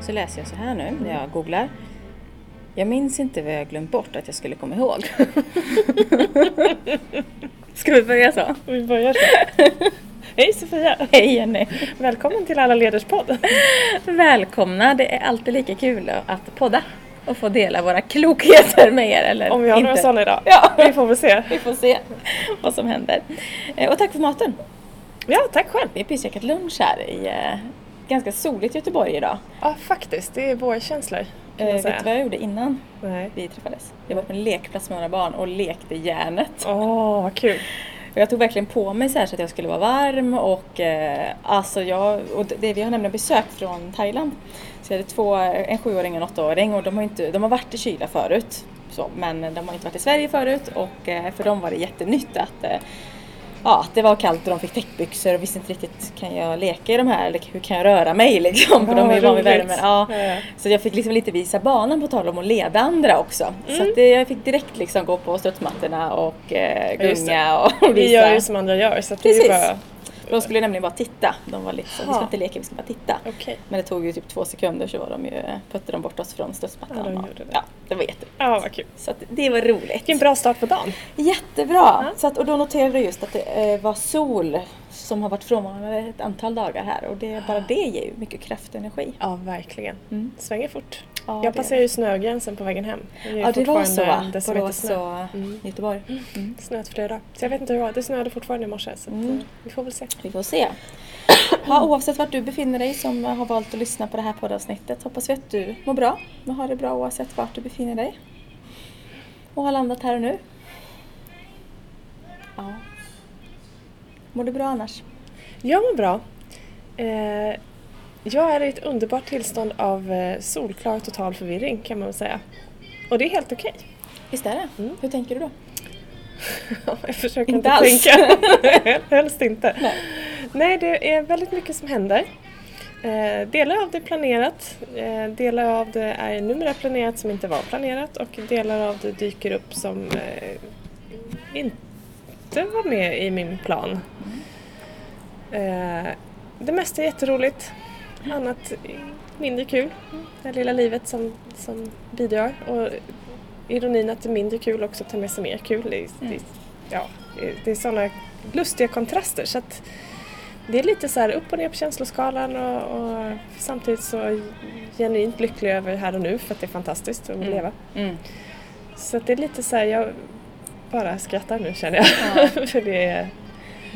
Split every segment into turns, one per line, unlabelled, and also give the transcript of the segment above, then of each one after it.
Så läser jag så här nu när jag googlar. Jag minns inte vad jag glömt bort att jag skulle komma ihåg. Ska vi börja så?
Vi börjar så. Hej Sofia!
Hej Jenny!
Välkommen till Alla Leders podd.
Välkomna! Det är alltid lika kul att podda och få dela våra klokheter med er. Eller
Om vi har
inte.
några sådana idag.
Ja.
Vi får väl se.
Vi får se vad som händer. Eh, Och tack för maten!
Ja, tack själv.
Vi har precis käkat lunch här i eh, ganska soligt Göteborg idag.
Ja, faktiskt. Det är vårkänslor
Eh, vet du vad jag gjorde innan
Nej.
vi träffades? Jag var på en lekplats med några barn och lekte järnet.
Åh, vad kul.
Och jag tog verkligen på mig så, så att jag skulle vara varm och eh, alltså jag, och det, vi har nämligen besök från Thailand. Så jag hade två, en sjuåring och en åttaåring och de har, inte, de har varit i kyla förut. Så, men de har inte varit i Sverige förut och eh, för dem var det jättenytt att eh, Ja, det var kallt och de fick täckbyxor och visste inte riktigt, kan jag leka i de här eller hur kan jag röra mig liksom? För
Ja,
de är ju vid värmen. Ja.
Ja.
Så jag fick liksom lite visa banan på tal om att leda andra också. Så
Mm.
att det, jag fick direkt liksom gå på studsmattorna och eh, gunga och
Vi
visa.
gör ju som andra gör så det är bara...
De skulle nämligen bara titta. De var lite så, vi ska inte leka, vi ska bara titta.
Okej.
Men det tog ju typ två sekunder så var de ju, puttade de bort oss från studsmattan.
Ja, de gjorde det.
Ja, det var jätte.
Ja, vad kul.
Så det var roligt.
Vilken bra start på dagen.
Jättebra!
Ja.
Så att, och då noterade jag just att det eh, var sol som har varit frånvarande ett antal dagar här och det, bara det ger ju mycket kraft och energi.
Ja, verkligen.
Mm.
Svänger fort.
Ja,
jag passerar ju snögränsen på vägen hem.
Ja, det var så va? Borås och
Mm.
Göteborg. Mm.
Snöat flera dagar. Så jag vet inte hur det var. Det snöade fortfarande i morse så
Mm.
eh, vi får väl se.
Vi får se. Ja, oavsett vart du befinner dig som har valt att lyssna på det här poddavsnittet hoppas vi att du mår bra och har det bra oavsett vart du befinner dig. Och har landat här och nu. Ja. Mår du bra annars?
Jag mår bra. Eh, jag är i ett underbart tillstånd av eh, solklar total förvirring kan man säga. Och det är helt okej.
Visst är det?
Mm.
Hur tänker du då?
jag försöker
Inte
inte, tänka. Helst inte.
Nej.
Nej, det är väldigt mycket som händer. Eh, delar av det är planerat, eh, delar av det är numera planerat som inte var planerat och delar av det dyker upp som eh, inte var med i min plan. Eh, det mesta är jätteroligt, annat mindre kul. Det lilla livet som, som bidrar och ironin att det är mindre kul också tar med sig mer kul. Det, är- det, är- ja, det- det är sådana lustiga kontraster så att det är lite så här upp och ner på känsloskalan och, och samtidigt så genuint lycklig över här och nu för att det är fantastiskt att
Mm.
leva.
Mm.
Så att det är lite så här, jag bara skrattar nu känner jag.
Ja.
för det är,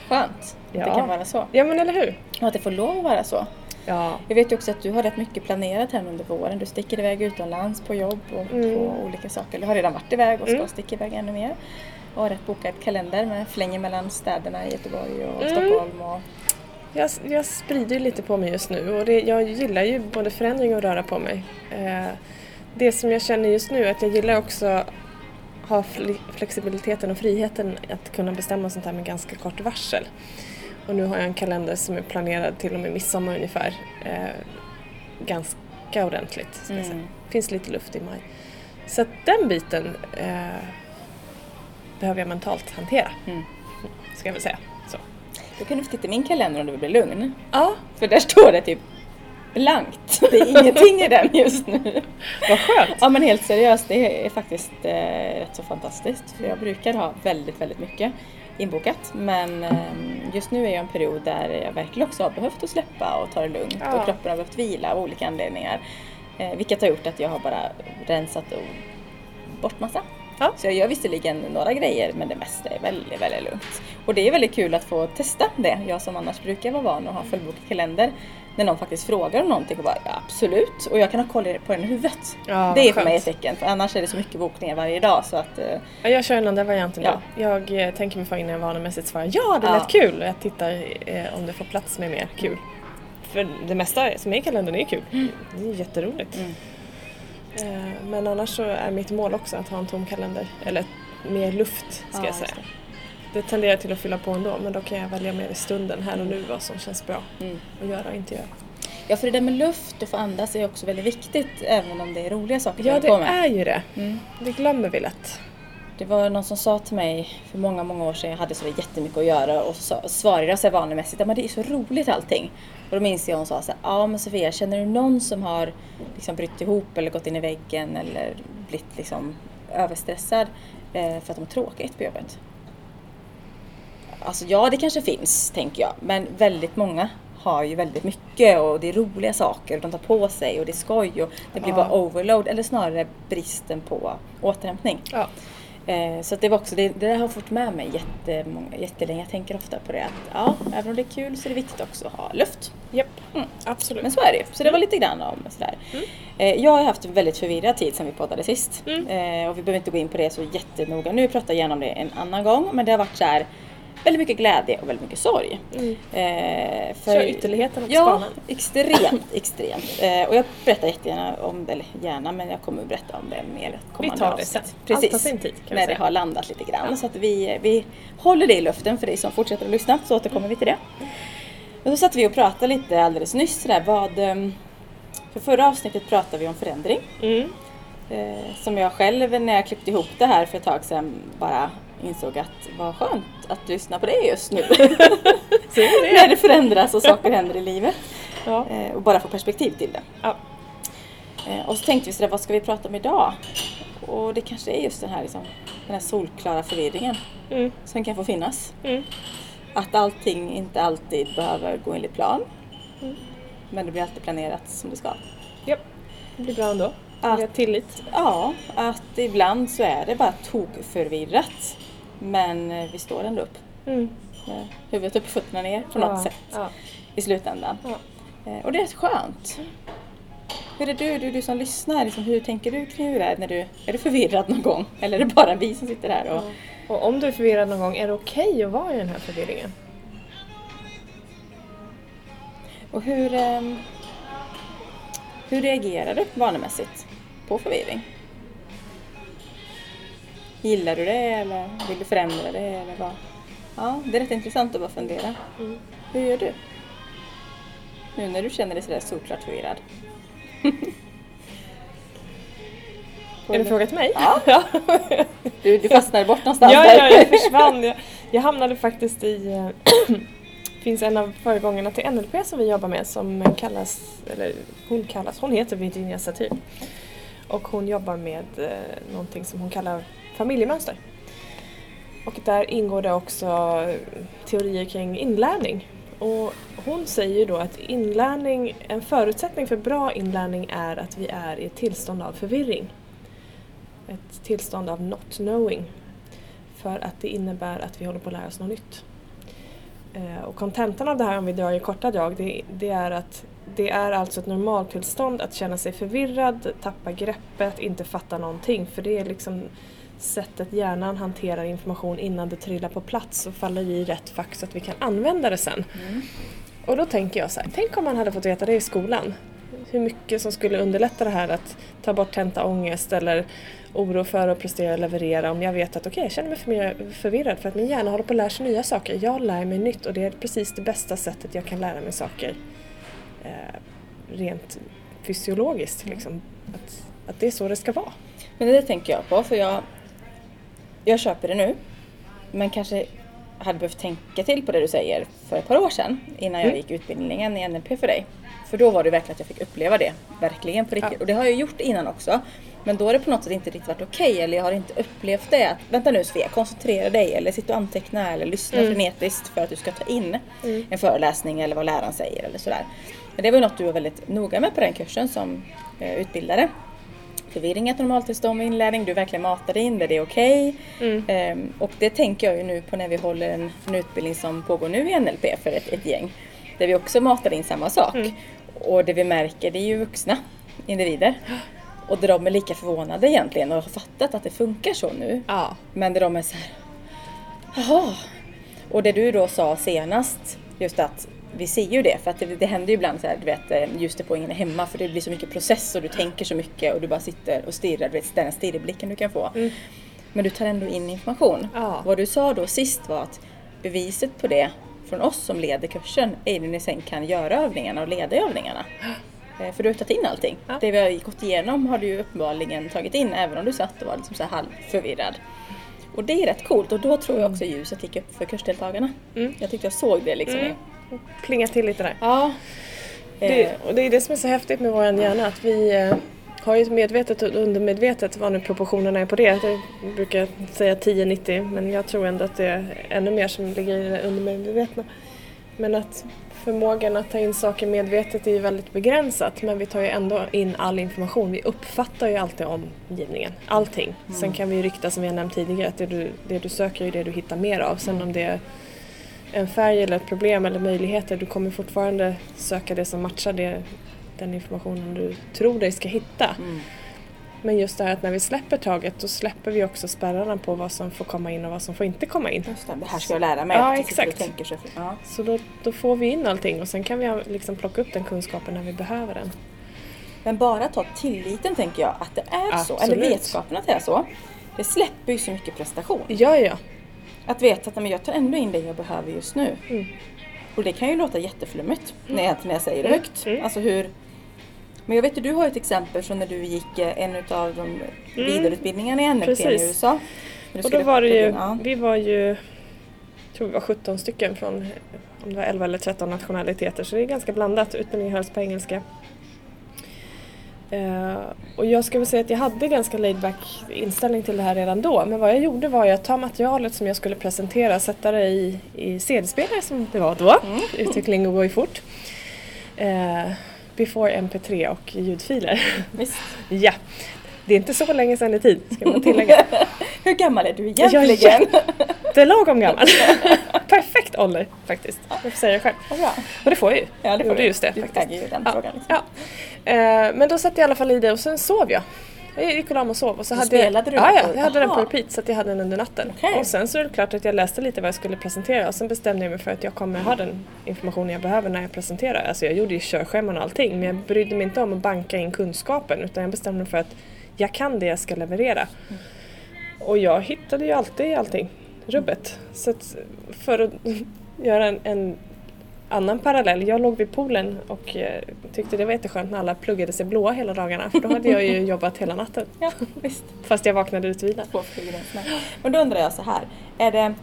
Skönt att det
Ja.
kan vara så.
ja men eller hur?
Och att det får lov att vara så.
Ja.
Jag vet ju också att du har rätt mycket planerat här under våren. Du sticker iväg utomlands på jobb och
Mm.
på olika saker. Du har redan varit iväg och ska
Mm.
sticka iväg ännu mer. Och har rätt bokad kalender med flänger mellan städerna i Göteborg och
Mm.
Stockholm. Och,
Jag, jag sprider lite på mig just nu och det, jag gillar ju både förändring och röra på mig. Eh, det som jag känner just nu är att jag gillar också ha fle- flexibiliteten och friheten att kunna bestämma sånt här med ganska kort varsel. Och nu har jag en kalender som är planerad till och med midsommar ungefär. Eh, ganska ordentligt. Ska jag säga.
Mm.
finns lite luft i maj. Så att den biten eh, behöver jag mentalt hantera,
mm.
ska jag väl säga. Så.
Du kan du få titta i min kalender om du vill bli lugn.
Ja,
För där står det typ blankt. Det är ingenting i den just nu.
vad skönt!
Ja men helt seriöst, det är faktiskt eh, rätt så fantastiskt. För jag brukar ha väldigt, väldigt mycket inbokat. Men eh, just nu är jag en period där jag verkligen också har behövt att släppa och ta det lugnt.
Ja.
Och kroppen har behövt vila av olika anledningar. Eh, vilket har gjort att jag har bara rensat och bort massa
Ja.
Så jag gör visserligen några grejer men det mesta är väldigt, väldigt lugnt. Och det är väldigt kul att få testa det. Jag som annars brukar vara van att ha fullbokad kalender. När någon faktiskt frågar om någonting och bara ja, absolut. Och jag kan ha koll på den i huvudet.
Ja,
det är för mig ett tecken. För annars är det så mycket bokningar varje dag så att eh,
Ja, jag kör den andra varianten
Ja.
nu. Jag eh, tänker mig för innan jag vanemässigt svarar ja, det
Ja.
lät kul. Och jag tittar eh, om det får plats med mer kul. För det mesta som är i kalendern är kul. Det är jätteroligt.
Mm.
Eh, men annars så är mitt mål också att ha en tom kalender. Eller mer luft ska
Ja,
jag säga. Det tenderar till att fylla på ändå men då kan jag välja mer i stunden här och nu vad som känns bra
mm.
att göra och inte göra.
Ja för det där med luft och få andas är också väldigt viktigt även om det är roliga saker
Ja det är ju det.
Mm.
Det glömmer vi lätt.
Det var någon som sa till mig för många, många år sedan, jag hade så jättemycket att göra och så svarade jag så här vanemässigt, men det är så roligt allting. Och då minns jag hon sa så här, ja men Sofia, känner du någon som har liksom brytt ihop eller gått in i väggen eller blivit liksom överstressad eh, för att de har tråkigt på jobbet? Alltså ja, det kanske finns, tänker jag, men väldigt många har ju väldigt mycket och det är roliga saker och de tar på sig och det är skoj och det blir
Ja.
bara overload eller snarare bristen på återhämtning.
Ja.
Eh, så det var också, det, det där har fått med mig jättemånga, jättelänge. Jag tänker ofta på det att ja, även om det är kul så är det viktigt också att ha luft.
Japp,
Mm.
absolut.
Men så är det ju. Så det var lite grann om sådär. Eh, jag har haft en väldigt förvirrad tid sedan vi poddade sist.
Mm.
Eh, och vi behöver inte gå in på det så jättenoga nu, pratar gärna om det en annan gång. Men det har varit så här väldigt mycket glädje och väldigt mycket sorg.
Mm.
Eh,
Kör ytterligheten och
Ja, extremt, extremt. Eh, och jag berättar jättegärna om det, eller gärna, men jag kommer att berätta om det mer kommande
tar det sen.
Precis.
Allt tar sin tid, kan vi
När det har landat lite grann. Så att vi, vi håller det i luften för dig som fortsätter att lyssna, så återkommer vi till det. Och så satt vi och pratade lite alldeles nyss sådär, vad... ehm, För förra avsnittet pratade vi om förändring.
Mm.
Eh, som jag själv när jag klippte ihop det här för ett tag sedan bara insåg att vad skönt att lyssna på det just nu. när det förändras och saker händer i livet.
Ja.
Eh, och bara få perspektiv till det.
Ja.
Eh, och så tänkte vi sådär, vad ska vi prata om idag? Och det kanske är just den här, liksom, den här solklara förvirringen
Mm.
som kan få finnas.
Mm.
Att allting inte alltid behöver gå enligt plan.
Mm.
Men det blir alltid planerat som det ska.
Japp, det blir bra ändå.
Att-
tillit.
Ja, att ibland så är det bara tokförvirrat. Men eh, vi står ändå upp
Mm.
med huvudet upp, fötterna ner på
Ja,
något sätt
Ja.
i slutändan.
Ja.
Eh, Och det är skönt. Hur är du, du, du som lyssnar, liksom, hur tänker du kring det där? När du, är du förvirrad någon gång? Eller är det bara vi som sitter här och...
Och om du är förvirrad någon gång, är det okej att vara i den här förvirringen?
Och hur, ehm, hur reagerar du vanemässigt på förvirring? Gillar du det eller vill du förändra det? Eller vad? Ja, det är rätt intressant att bara fundera.
Mm.
Hur gör du? Nu när du känner dig sådär solklart förvirrad.
Är det fråga till mig?
Ja. Du, du fastnade bort någonstans
ja,
där.
ja, jag försvann. Jag, jag hamnade faktiskt i... eh, finns en av föregångarna till NLP som vi jobbar med som kallas, eller hon kallas, hon heter Virginia Satir. Och hon jobbar med eh, någonting som hon kallar familjemönster. Och där ingår det också teorier kring inlärning. Och hon säger ju då att inlärning, en förutsättning för bra inlärning är att vi är i ett tillstånd av förvirring. Ett tillstånd av not knowing. För att det innebär att vi håller på att lära oss något nytt. Eh, och kontentan av det här, om vi drar i korta drag, det, det är att det är alltså ett normaltillstånd att känna sig förvirrad, tappa greppet, inte fatta någonting. För det är liksom sättet hjärnan hanterar information innan det trillar på plats och faller i rätt fack så att vi kan använda det sen.
Mm.
Och då tänker jag så här, tänk om man hade fått veta det i skolan. Hur mycket som skulle underlätta det här att ta bort tentaångest eller oro för att prestera och leverera om jag vet att okej, jag känner mig för förvirrad för att min hjärna håller på att lära sig nya saker. Jag lär mig nytt och det är precis det bästa sättet jag kan lära mig saker eh, rent fysiologiskt. Liksom. Att, att det är så det ska vara.
Men det tänker jag på för jag, jag köper det nu. Men kanske hade behövt tänka till på det du säger för ett par år sedan innan jag
Mm.
gick utbildningen i NLP för dig. För då var det verkligen att jag fick uppleva det, verkligen på riktigt.
Ja.
Och det har jag gjort innan också. Men då har det på något sätt inte riktigt varit okej eller jag har inte upplevt det. Att, Vänta nu Sofia, koncentrera dig eller sitt och anteckna eller lyssna
Mm.
frenetiskt för att du ska ta in
Mm.
en föreläsning eller vad läraren säger eller sådär. Men det var ju något du var väldigt noga med på den kursen som eh, utbildare förvirring ett normaltillstånd med inlärning, du verkligen matar in det, det är okej.
Mm.
Ehm, och det tänker jag ju nu på när vi håller en, en utbildning som pågår nu i NLP för ett, ett gäng. Där vi också matar in samma sak.
Mm.
Och det vi märker det är ju vuxna individer. Och där de är lika förvånade egentligen och har fattat att det funkar så nu.
Ja.
Men där de är så här, jaha. Och det du då sa senast, just att vi ser ju det, för att det, det händer ju ibland så här, du vet, eh, just det poängen är hemma för det blir så mycket process och du tänker så mycket och du bara sitter och stirrar, du vet den stirrblicken du kan få. Men du tar ändå in information.
Ja.
Vad du sa då sist var att beviset på det från oss som leder kursen är när ni sen kan göra övningarna och leda övningarna. Eh, För du har tagit in allting.
Ja.
Det vi har gått igenom har du ju uppenbarligen tagit in även om du satt och var liksom så här halvförvirrad. Och det är rätt coolt och då tror jag också ljuset gick upp för kursdeltagarna.
Mm.
Jag tyckte jag såg det liksom.
Mm. Plinga till lite där.
Ja.
Det,
Eh,
och det är det som är så häftigt med vår hjärna, att vi eh, har ju medvetet och undermedvetet, vad nu proportionerna är på det. Jag brukar säga 10-90 men jag tror ändå att det är ännu mer som ligger i det undermedvetna. Men att förmågan att ta in saker medvetet är ju väldigt begränsat men vi tar ju ändå in all information. Vi uppfattar ju alltid omgivningen, allting. Sen kan vi ju rykta som vi har nämnt tidigare att det du, det du söker är det du hittar mer av. Sen om det är en färg eller ett problem eller möjligheter, du kommer fortfarande söka det som matchar det, den informationen du tror dig ska hitta.
Mm.
Men just det här att när vi släpper taget då släpper vi också spärrarna på vad som får komma in och vad som får inte komma in.
Just det, det här ska jag lära mig.
Ja, exakt.
tänker så. Ja.
Så då, då får vi in allting och sen kan vi liksom plocka upp den kunskapen när vi behöver den.
Men bara ta tilliten tänker jag att det är så, eller
Absolut.
vetskapen att det är så. Det släpper ju så mycket prestation.
Ja, ja.
Att veta att men jag tar ändå in det jag behöver just nu.
Mm.
Och det kan ju låta jätteflummigt när, jag, när jag säger det
Mm.
högt.
Mm.
Alltså hur... Men jag vet att du har ett exempel från när du gick eh, en av de vidareutbildningarna i NLP i
Precis.
USA. När du
Och då var det ju,
in, ja.
vi var ju, jag tror vi var 17 stycken från, om det var 11 eller 13 nationaliteter, så det är ganska blandat. Utbildningen hölls på engelska. Eh, och jag skulle väl säga att jag hade ganska laid back inställning till det här redan då. Men vad jag gjorde var att ta materialet som jag skulle presentera, sätta det i, i CD-spelare som det var då. Utvecklingen går ju fort. Eh, before MP3 och ljudfiler.
Visst.
ja, det är inte så länge sedan i tid ska man tillägga.
Hur gammal är du
Jag är
egentligen?
jättelagom gammal. Perfekt ålder faktiskt. Jag får säga det själv.
Bra.
Och det får jag ju.
Ja, det får du.
just det
Du
faktiskt.
äger ju den
Ja,
frågan. Liksom.
ja. Eh, men då satte jag i alla fall i det och sen sov jag. Jag gick och la mig och sov. Och så
Så
hade
spelade du
jag,
den
ja, ja, jag hade den på repeat så att jag hade den under natten.
Okej.
Och sen så är det klart att jag läste lite vad jag skulle presentera och sen bestämde jag mig för att jag kommer ha den informationen jag behöver när jag presenterar. Alltså jag gjorde ju körscheman och allting men jag brydde mig inte om att banka in kunskapen utan jag bestämde mig för att jag kan det jag ska leverera. Och jag hittade ju alltid allting, rubbet. Så att för att göra en, en annan parallell, jag låg vid poolen och eh, tyckte det var jätteskönt när alla pluggade sig blåa hela dagarna för då hade jag ju jobbat hela natten.
Ja, visst.
Fast jag vaknade utvilad.
Men då undrar jag så här. Är det...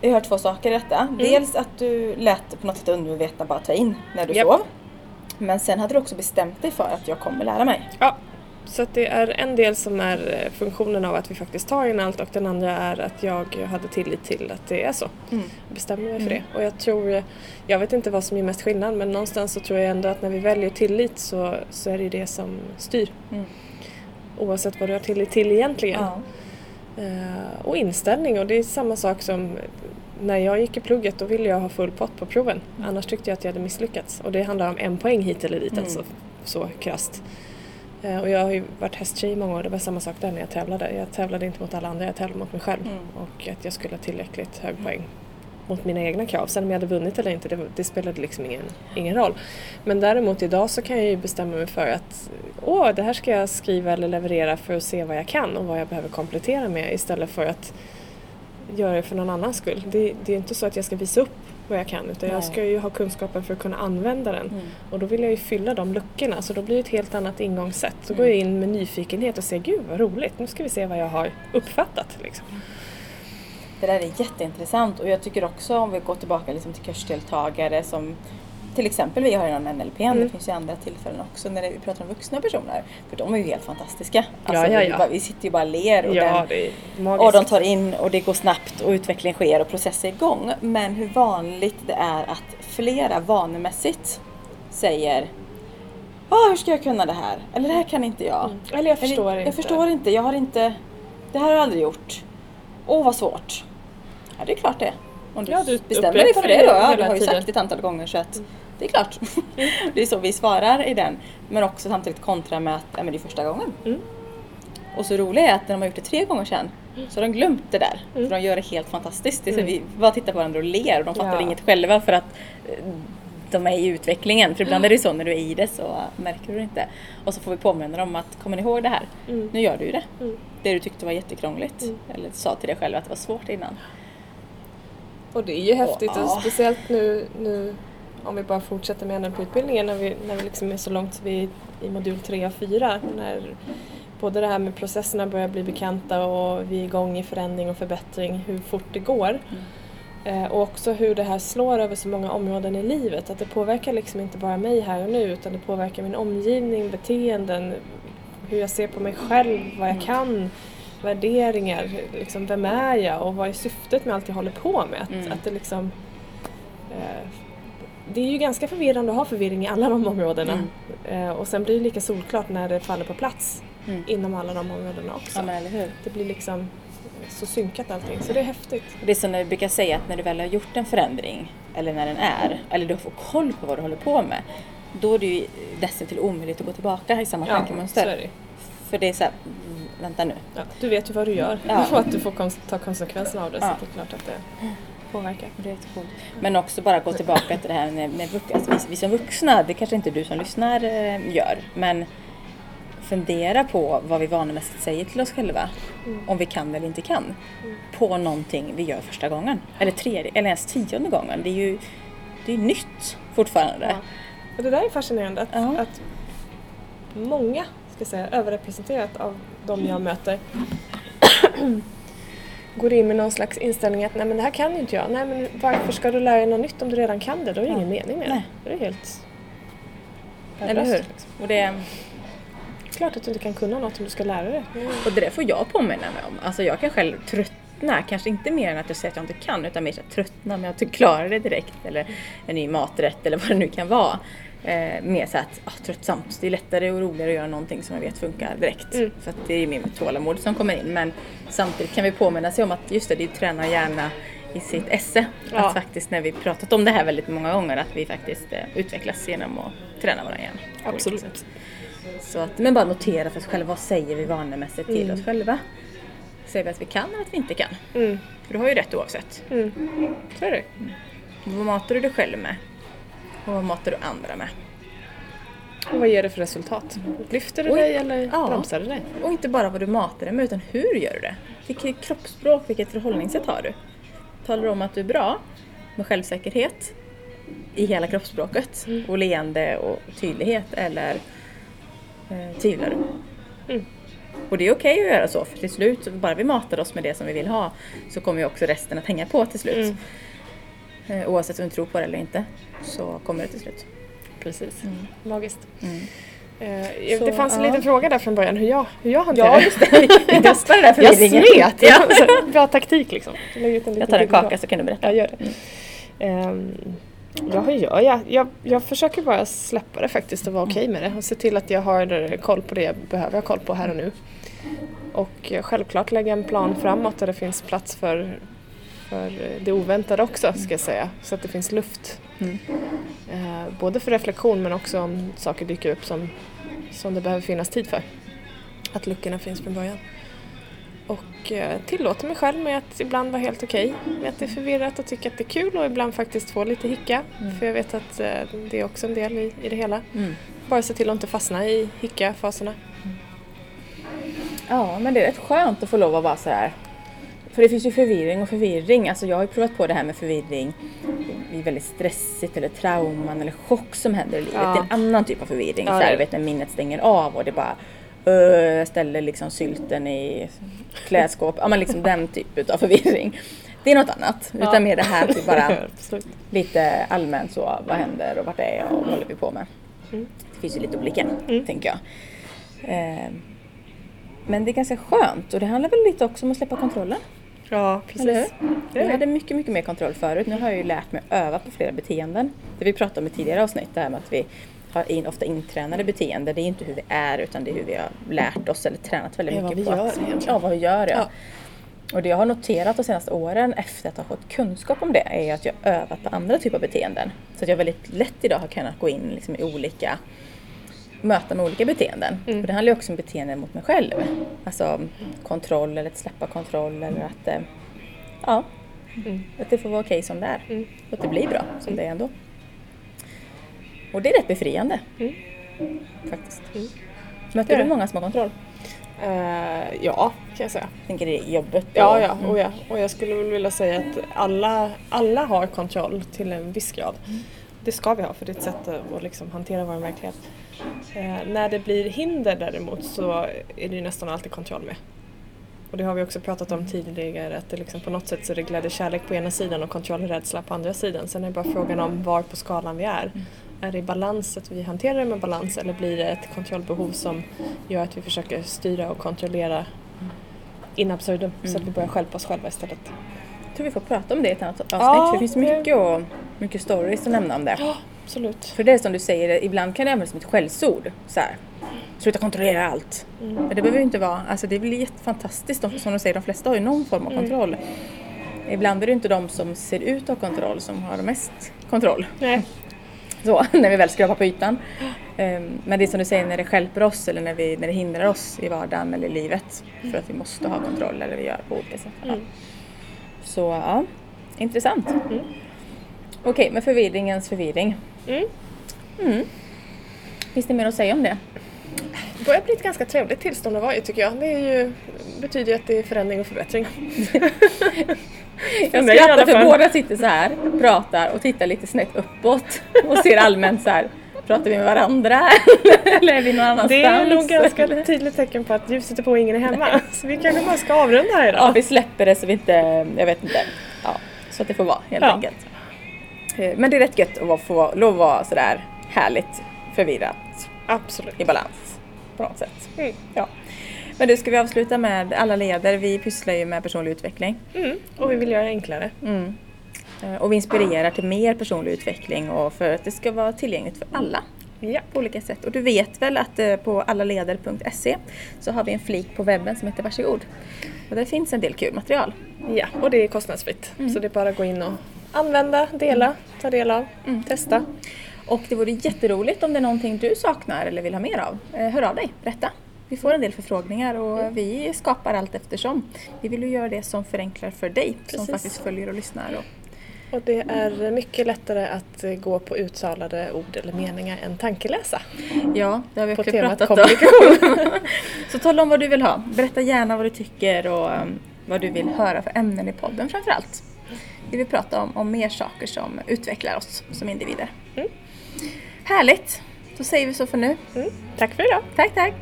Jag har två saker i detta.
Mm.
Dels att du lät på något sätt undermedvetna bara ta in när du
Japp.
sov. Men sen hade du också bestämt dig för att jag kommer lära mig.
Ja, så det är en del som är eh, funktionen av att vi faktiskt tar in allt och den andra är att jag hade tillit till att det är så.
Mm.
Jag bestämde mig för det. Och jag tror, jag vet inte vad som är mest skillnad men någonstans så tror jag ändå att när vi väljer tillit så, så är det det som styr.
Mm.
Oavsett vad du har tillit till egentligen.
Ja.
Eh, och inställning och det är samma sak som när jag gick i plugget då ville jag ha full pott på proven. Annars tyckte jag att jag hade misslyckats. Och det handlar om en poäng hit eller dit
Mm.
alltså. Så krasst. Eh, och jag har ju varit hästtjej i många år. Det var samma sak där när jag tävlade. Jag tävlade inte mot alla andra, jag tävlade mot mig själv.
Mm.
Och att jag skulle ha tillräckligt hög poäng mot mina egna krav. Sen om jag hade vunnit eller inte, det, det spelade liksom ingen, ingen roll. Men däremot idag så kan jag ju bestämma mig för att åh, det här ska jag skriva eller leverera för att se vad jag kan och vad jag behöver komplettera med istället för att göra det för någon annans skull. Det, det är inte så att jag ska visa upp vad jag kan utan jag
Nej.
ska ju ha kunskapen för att kunna använda den.
Mm.
Och då vill jag ju fylla de luckorna så då blir det ett helt annat ingångssätt. Då
Mm.
går jag in med nyfikenhet och säger gud vad roligt, nu ska vi se vad jag har uppfattat. Liksom.
Det där är jätteintressant och jag tycker också om vi går tillbaka liksom till kursdeltagare som till exempel vi har inom NLP, det
Mm.
finns ju andra tillfällen också när vi pratar om vuxna personer. För de är ju helt fantastiska. Alltså,
Ja, ja,
Vi,
ja.
bara, vi sitter ju bara och ler och,
Ja,
den,
det
och de tar in och det går snabbt och utveckling sker och processer är igång. Men hur vanligt det är att flera vanemässigt säger ah, hur ska jag kunna det här? Eller det här kan inte jag.
Eller jag förstår
Eller,
inte.
Jag förstår inte, jag har inte, det här har jag aldrig gjort. Åh vad svårt. Ja det är klart det. Om du,
Ja, du
bestämmer dig för det
det
då, ja, du har ju sagt det ett antal gånger så att det är klart. det är så vi svarar i den. Men också samtidigt kontra med att ja, men det är första gången.
Mm.
Och så roliga är att när de har gjort det tre gånger sedan så har de glömt det där.
Mm.
För de gör det helt fantastiskt. Det är så vi bara tittar på varandra och ler och de fattar
Ja.
inget själva för att eh, de är i utvecklingen. För ibland är det så när du är i det så märker du det inte. Och så får vi påminna dem att kommer ni ihåg det här?
Mm.
Nu gör du ju det.
Mm.
Det du tyckte var jättekrångligt.
Mm.
Eller sa till dig själv att det var svårt innan.
Och det är ju häftigt
Ja.
och speciellt nu, nu om vi bara fortsätter med NLP-utbildningen när vi, när vi liksom är så långt så vi är i modul 3 och 4 när både det här med processerna börjar bli bekanta och vi är igång i förändring och förbättring, hur fort det går. Eh, och också hur det här slår över så många områden i livet. Att det påverkar liksom inte bara mig här och nu utan det påverkar min omgivning, beteenden, hur jag ser på mig själv, vad jag kan, värderingar, liksom, vem är jag och vad är syftet med allt jag håller på med. Att,
Mm.
att det liksom eh, det är ju ganska förvirrande att ha förvirring i alla de områdena. Eh, och sen blir det lika solklart när det faller på plats
Mm.
inom alla de områdena också.
Ja eller hur.
Det blir liksom så synkat allting, så det är häftigt.
Det är som vi brukar säga att när du väl har gjort en förändring, eller när den är, eller du får koll på vad du håller på med, då är det ju till omöjligt att gå tillbaka i samma
så är
tankemönster.
det.
För det är såhär, mm, vänta nu.
Ja, du vet ju vad du gör
Ja.
och att du får ta konsekvenserna av det
Ja.
så det är klart att det påverkar.
Det är jättecoolt. Men också bara gå tillbaka till det här med, med alltså vi, vi som vuxna, det kanske inte du som lyssnar eh, gör, men fundera på vad vi vanemässigt säger till oss själva. Om vi kan eller inte kan. På någonting vi gör första gången. Eller tredje, eller ens tionde gången. Det är ju det är nytt fortfarande.
Ja. Och det där är fascinerande att,
Ja.
att många, ska säga, överrepresenterat av de jag möter går in med någon slags inställning att nej men det här kan ju inte jag. Nej men varför ska du lära dig något nytt om du redan kan det? Då är det
Ja.
ingen mening med
Nej.
det. Det är helt
Eller hur?
liksom.
Och det,
Klart att du inte kan kunna något om du ska lära dig. Mm.
och det där får jag påminna mig om. Alltså jag kan själv tröttna, kanske inte mer än att jag säger att jag inte kan, utan mer att tröttna med att jag klarar det direkt. Eller en ny maträtt eller vad det nu kan vara. Eh, mer så att, ah, tröttsamt. Det är lättare och roligare att göra någonting som jag vet funkar direkt.
Mm.
Att det är mer tålamod som kommer in. Men samtidigt kan vi påminna sig om att just det, det är träna hjärna i sitt esse.
Ja.
Att faktiskt när vi pratat om det här väldigt många gånger att vi faktiskt eh, utvecklas genom att träna vår hjärna.
Absolut.
Så att, men bara notera för oss själva, vad säger vi vanemässigt till
Mm.
oss själva? Säger vi att vi kan eller att vi inte kan?
Mm.
För du har ju rätt oavsett.
Mm. Så är det.
Vad matar du dig själv med? Och vad matar du andra med?
Och vad ger det för resultat? Lyfter det
Oj.
dig eller
Ja.
bromsar det dig?
Och inte bara vad du matar dig med utan hur gör du det? Vilket kroppsspråk, vilket förhållningssätt har du? Talar du om att du är bra med självsäkerhet i hela kroppsspråket och leende och tydlighet eller eh, tvivlar du?
Mm.
Och det är okej att göra så för till slut, bara vi matar oss med det som vi vill ha så kommer ju också resten att hänga på till slut.
Mm.
Eh, oavsett om du tror på det eller inte så kommer det till slut.
Precis.
Mm.
Magiskt.
Mm.
Eh,
Så,
det fanns en
ja.
liten fråga där från början hur jag, hur jag hanterar
Ja, just det. Vi testar det där
Jag slet!
Ja.
Bra taktik liksom. Jag,
Jag tar en kaka så kan du berätta.
Ja, gör det. Ehm, ja, hur gör jag? jag? Jag försöker bara släppa det faktiskt och vara okej med det och se till att jag har koll på det jag behöver ha koll på här och nu. Och självklart lägga en plan framåt där det finns plats för, för eh, det oväntade också ska jag säga. Så att det finns luft.
Mm.
Eh, både för reflektion men också om saker dyker upp som, som det behöver finnas tid för. Att luckorna finns från början. Och eh, tillåter mig själv med att ibland vara helt okej med att det är förvirrat och tycka att det är kul och ibland faktiskt få lite hicka.
Mm.
För jag vet att eh, det är också en del i, i det hela.
Mm.
Bara se till att inte fastna i hicka-faserna.
Ja, men det är rätt skönt att få lov att vara så här. För det finns ju förvirring och förvirring. Alltså jag har ju provat på det här med förvirring vid väldigt stressigt eller trauman eller chock som händer i livet.
Ja.
Det är en annan typ av förvirring.
Ja,
så
det är
här,
det.
vet, när minnet stänger av och det bara öh, jag ställer liksom sylten i klädskåp. Ja men liksom den typen av förvirring. Det är något annat.
Ja.
Utan mer det här typ bara lite allmänt så, vad händer och vart är jag och vad håller vi på med?
Mm.
Det finns ju lite olika,
Mm.
tänker jag. Eh, men det är ganska skönt och det handlar väl lite också om att släppa kontrollen.
Ja, precis.
Jag hade mycket, mycket mer kontroll förut. Nu har jag ju lärt mig att öva på flera beteenden. Det vi pratade om i tidigare avsnitt, det här med att vi har in, ofta intränade beteenden. Det är inte hur vi är utan det är hur vi har lärt oss eller tränat väldigt
Det är
mycket
vad vi
på.
gör
att,
egentligen.
ja, vad vi gör ja.
Ja.
Och det jag har noterat de senaste åren efter att ha fått kunskap om det är att jag har övat på andra typer av beteenden. Så att jag väldigt lätt idag har kunnat gå in liksom i olika möta med olika beteenden.
Mm.
Och det handlar ju också om beteenden mot mig själv. Alltså kontroll eller att släppa kontroll eller att eh, ja,
Mm.
att det får vara okej som det är.
Mm.
Och att det blir bra som det är ändå. Och det är rätt befriande.
Mm.
Faktiskt.
Mm.
Möter du många som har kontroll?
Eh, ja, kan jag säga.
Tänker det är jobbet.
Ja,
och-
ja,
Mm.
och ja. Och jag skulle väl vilja säga att alla, alla har kontroll till en viss grad. Det ska vi ha för det är ett sätt att liksom hantera vår verklighet. Eh, när det blir hinder däremot så är det ju nästan alltid kontroll med. Och det har vi också pratat om tidigare att det liksom på något sätt så är det glädje och kärlek på ena sidan och kontroll och rädsla på andra sidan. Sen är det bara frågan om var på skalan vi är. Är det i balans att vi hanterar det med balans eller blir det ett kontrollbehov som gör att vi försöker styra och kontrollera in absurdum så att vi börjar stjälpa oss själva istället.
Jag tror vi får prata om det i ett annat avsnitt.
Ja,
för det finns mycket, och, mycket stories att nämna om det.
Ja, absolut.
För det är som du säger, ibland kan det användas som ett skällsord. Så här, Sluta kontrollera allt.
Mm.
Men det behöver ju inte vara, alltså det blir jättefantastiskt. De- Som de säger, de flesta har ju någon form
Mm.
av kontroll. Ibland är det inte de som ser ut att ha kontroll som har mest kontroll.
Nej.
Så, när vi väl skrapar på ytan. Ehm, Men det är som du säger, när det stjälper oss eller när, vi, när det hindrar oss i vardagen eller i livet. För att vi måste ha kontroll eller vi gör på olika sätt.
Mm.
Så ja, intressant.
Mm.
Okej, men förvirringens förvirring.
Mm.
Mm. Finns det mer att säga om det?
Det börjar bli ett ganska trevligt tillstånd att vara i tycker jag. Det ju, betyder ju att det är förändring och förbättring.
Jag skrattar för båda sitter så här, pratar och tittar lite snett uppåt och ser allmänt så här. Pratar vi med varandra eller är vi någon annanstans?
Det är nog ganska tydligt tecken på att ljuset är på och ingen är hemma. Så vi kanske bara ska avrunda här
Ja,
idag.
vi släpper det så vi inte, jag vet inte. Ja, så att det får vara helt
Ja.
enkelt. Eh, Men det är rätt gött att få lov att vara sådär härligt förvirrat
Absolut.
i balans på något sätt.
Mm.
Ja. Men du, ska vi avsluta med alla leder? Vi pysslar ju med personlig utveckling.
Mm. Och vi vill göra det enklare.
Mm. Eh, Och vi inspirerar till mer personlig utveckling och för att det ska vara tillgängligt för alla
Ja.
på olika sätt. Och du vet väl att eh, på allaleder.se så har vi en flik på webben som heter Varsågod. Och där finns en del kul material.
ja, och det är kostnadsfritt.
Mm.
Så det är bara att gå in och använda, dela, ta del av,
Mm.
testa.
Och det vore jätteroligt om det är någonting du saknar eller vill ha mer av. Eh, Hör av dig, berätta. Vi får en del förfrågningar och vi skapar allt eftersom. Vi vill ju göra det som förenklar för dig som
Precis.
faktiskt följer och lyssnar. Och,
Och det är mycket lättare att eh, gå på uttalade ord eller meningar än tankeläsa.
ja, det har vi
På
också
temat
pratat om.
kommunikation.
Så tala om vad du vill ha. Berätta gärna vad du tycker och um, vad du vill höra för ämnen i podden framför allt vi vill prata om, om mer saker som utvecklar oss som individer.
Mm.
Härligt! Då säger vi så för nu.
Mm. Tack för idag!
Tack, tack!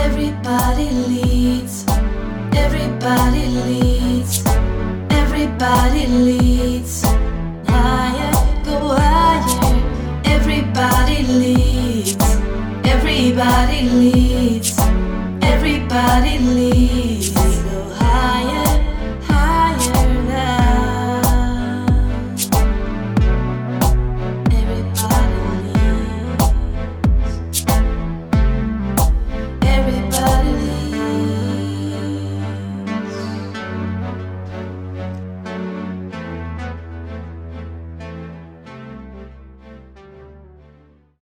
Everybody leads. Everybody leads. Everybody leads. Higher, go higher. Everybody leads. Everybody leads. Somebody leave.